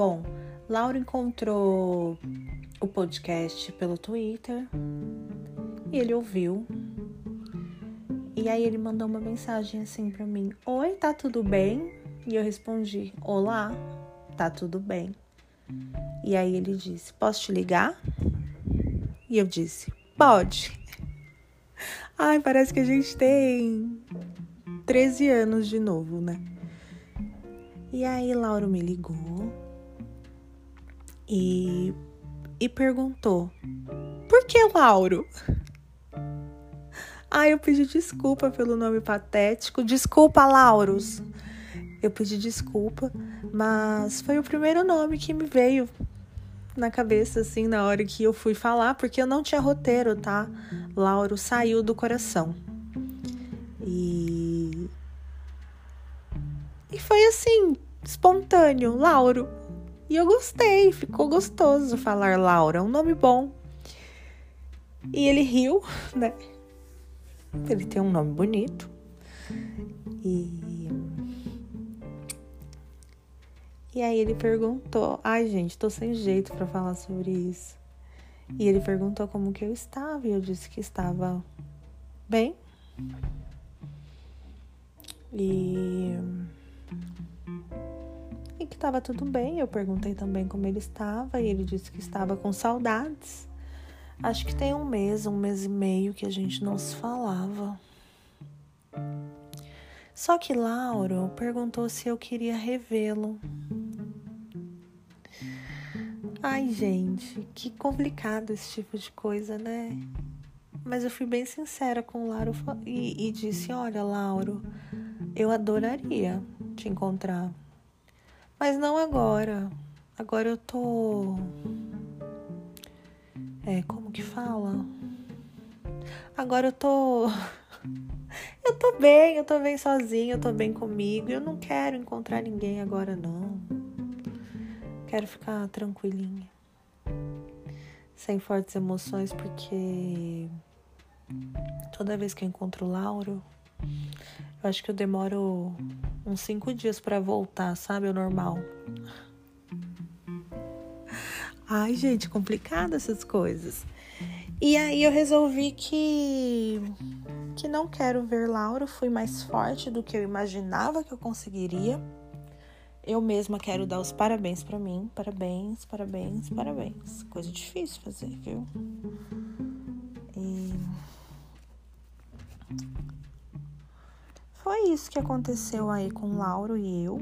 Bom, Laura encontrou o podcast pelo Twitter e ele ouviu. E aí ele mandou uma mensagem assim para mim: "Oi, tá tudo bem?" E eu respondi: "Olá, tá tudo bem." E aí ele disse: "Posso te ligar?" E eu disse: "Pode." Ai, parece que a gente tem 13 anos de novo, né? E aí Lauro me ligou e, e perguntou: Por que Lauro? Ah, eu pedi desculpa pelo nome patético. Desculpa, Lauros. Eu pedi desculpa, mas foi o primeiro nome que me veio na cabeça, assim, na hora que eu fui falar, porque eu não tinha roteiro, tá? Lauro saiu do coração. E. E foi assim, espontâneo, Lauro. E eu gostei, ficou gostoso falar Laura, é um nome bom. E ele riu, né? Ele tem um nome bonito. E E aí ele perguntou: "Ai, gente, tô sem jeito para falar sobre isso". E ele perguntou como que eu estava e eu disse que estava bem. E estava tudo bem. Eu perguntei também como ele estava e ele disse que estava com saudades. Acho que tem um mês, um mês e meio que a gente não se falava. Só que Lauro perguntou se eu queria revê-lo. Ai, gente, que complicado esse tipo de coisa, né? Mas eu fui bem sincera com o Lauro e, e disse: Olha, Lauro, eu adoraria te encontrar. Mas não agora. Agora eu tô. É, como que fala? Agora eu tô. Eu tô bem, eu tô bem sozinha, eu tô bem comigo. Eu não quero encontrar ninguém agora, não. Quero ficar tranquilinha. Sem fortes emoções, porque toda vez que eu encontro o Lauro, eu acho que eu demoro uns cinco dias para voltar, sabe? O normal. Ai, gente, complicado essas coisas. E aí eu resolvi que que não quero ver Laura, fui mais forte do que eu imaginava que eu conseguiria. Eu mesma quero dar os parabéns para mim, parabéns, parabéns, parabéns. Coisa difícil fazer, viu? E foi isso que aconteceu aí com Lauro e eu.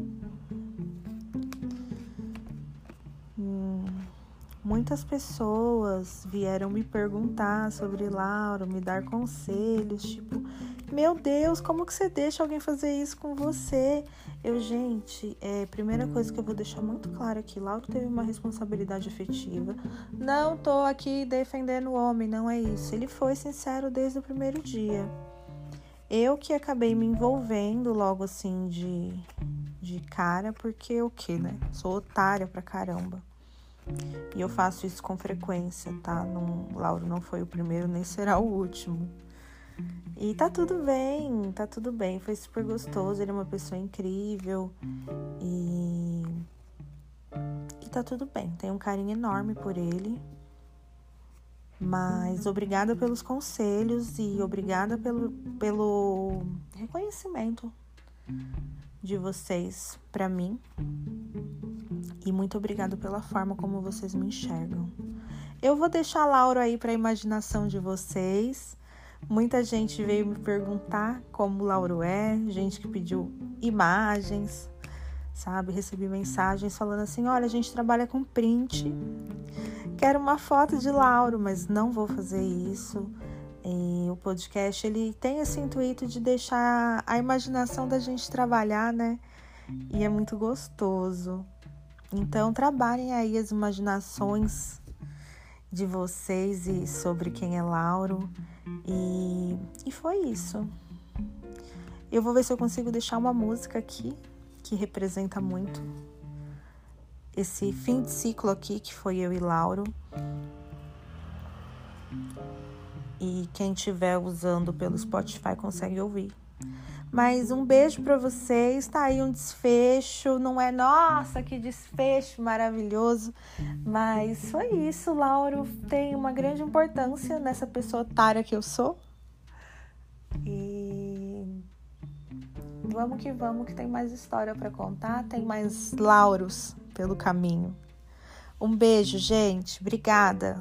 Hum, muitas pessoas vieram me perguntar sobre Lauro, me dar conselhos, tipo, meu Deus, como que você deixa alguém fazer isso com você? Eu, gente, é, primeira coisa que eu vou deixar muito claro aqui, Lauro teve uma responsabilidade afetiva. Não tô aqui defendendo o homem, não é isso. Ele foi sincero desde o primeiro dia. Eu que acabei me envolvendo logo assim de, de cara, porque o que, né? Sou otária pra caramba. E eu faço isso com frequência, tá? Não, Lauro não foi o primeiro, nem será o último. E tá tudo bem, tá tudo bem. Foi super gostoso. Ele é uma pessoa incrível. E. E tá tudo bem. Tenho um carinho enorme por ele. Mas obrigada pelos conselhos e obrigada pelo, pelo reconhecimento de vocês para mim. E muito obrigada pela forma como vocês me enxergam. Eu vou deixar Lauro aí para a imaginação de vocês. Muita gente veio me perguntar como o Lauro é, gente que pediu imagens, sabe? Recebi mensagens falando assim: olha, a gente trabalha com print, quero uma foto de Lauro, mas não vou fazer isso. E o podcast ele tem esse intuito de deixar a imaginação da gente trabalhar, né? E é muito gostoso. Então trabalhem aí as imaginações de vocês e sobre quem é Lauro. E, e foi isso. Eu vou ver se eu consigo deixar uma música aqui que representa muito esse fim de ciclo aqui que foi eu e Lauro. E quem estiver usando pelo Spotify consegue ouvir. Mas um beijo para vocês. Tá aí um desfecho. Não é nossa, que desfecho maravilhoso. Mas foi isso. Lauro tem uma grande importância nessa pessoa otária que eu sou. Vamos que vamos, que tem mais história para contar. Tem mais lauros pelo caminho. Um beijo, gente. Obrigada.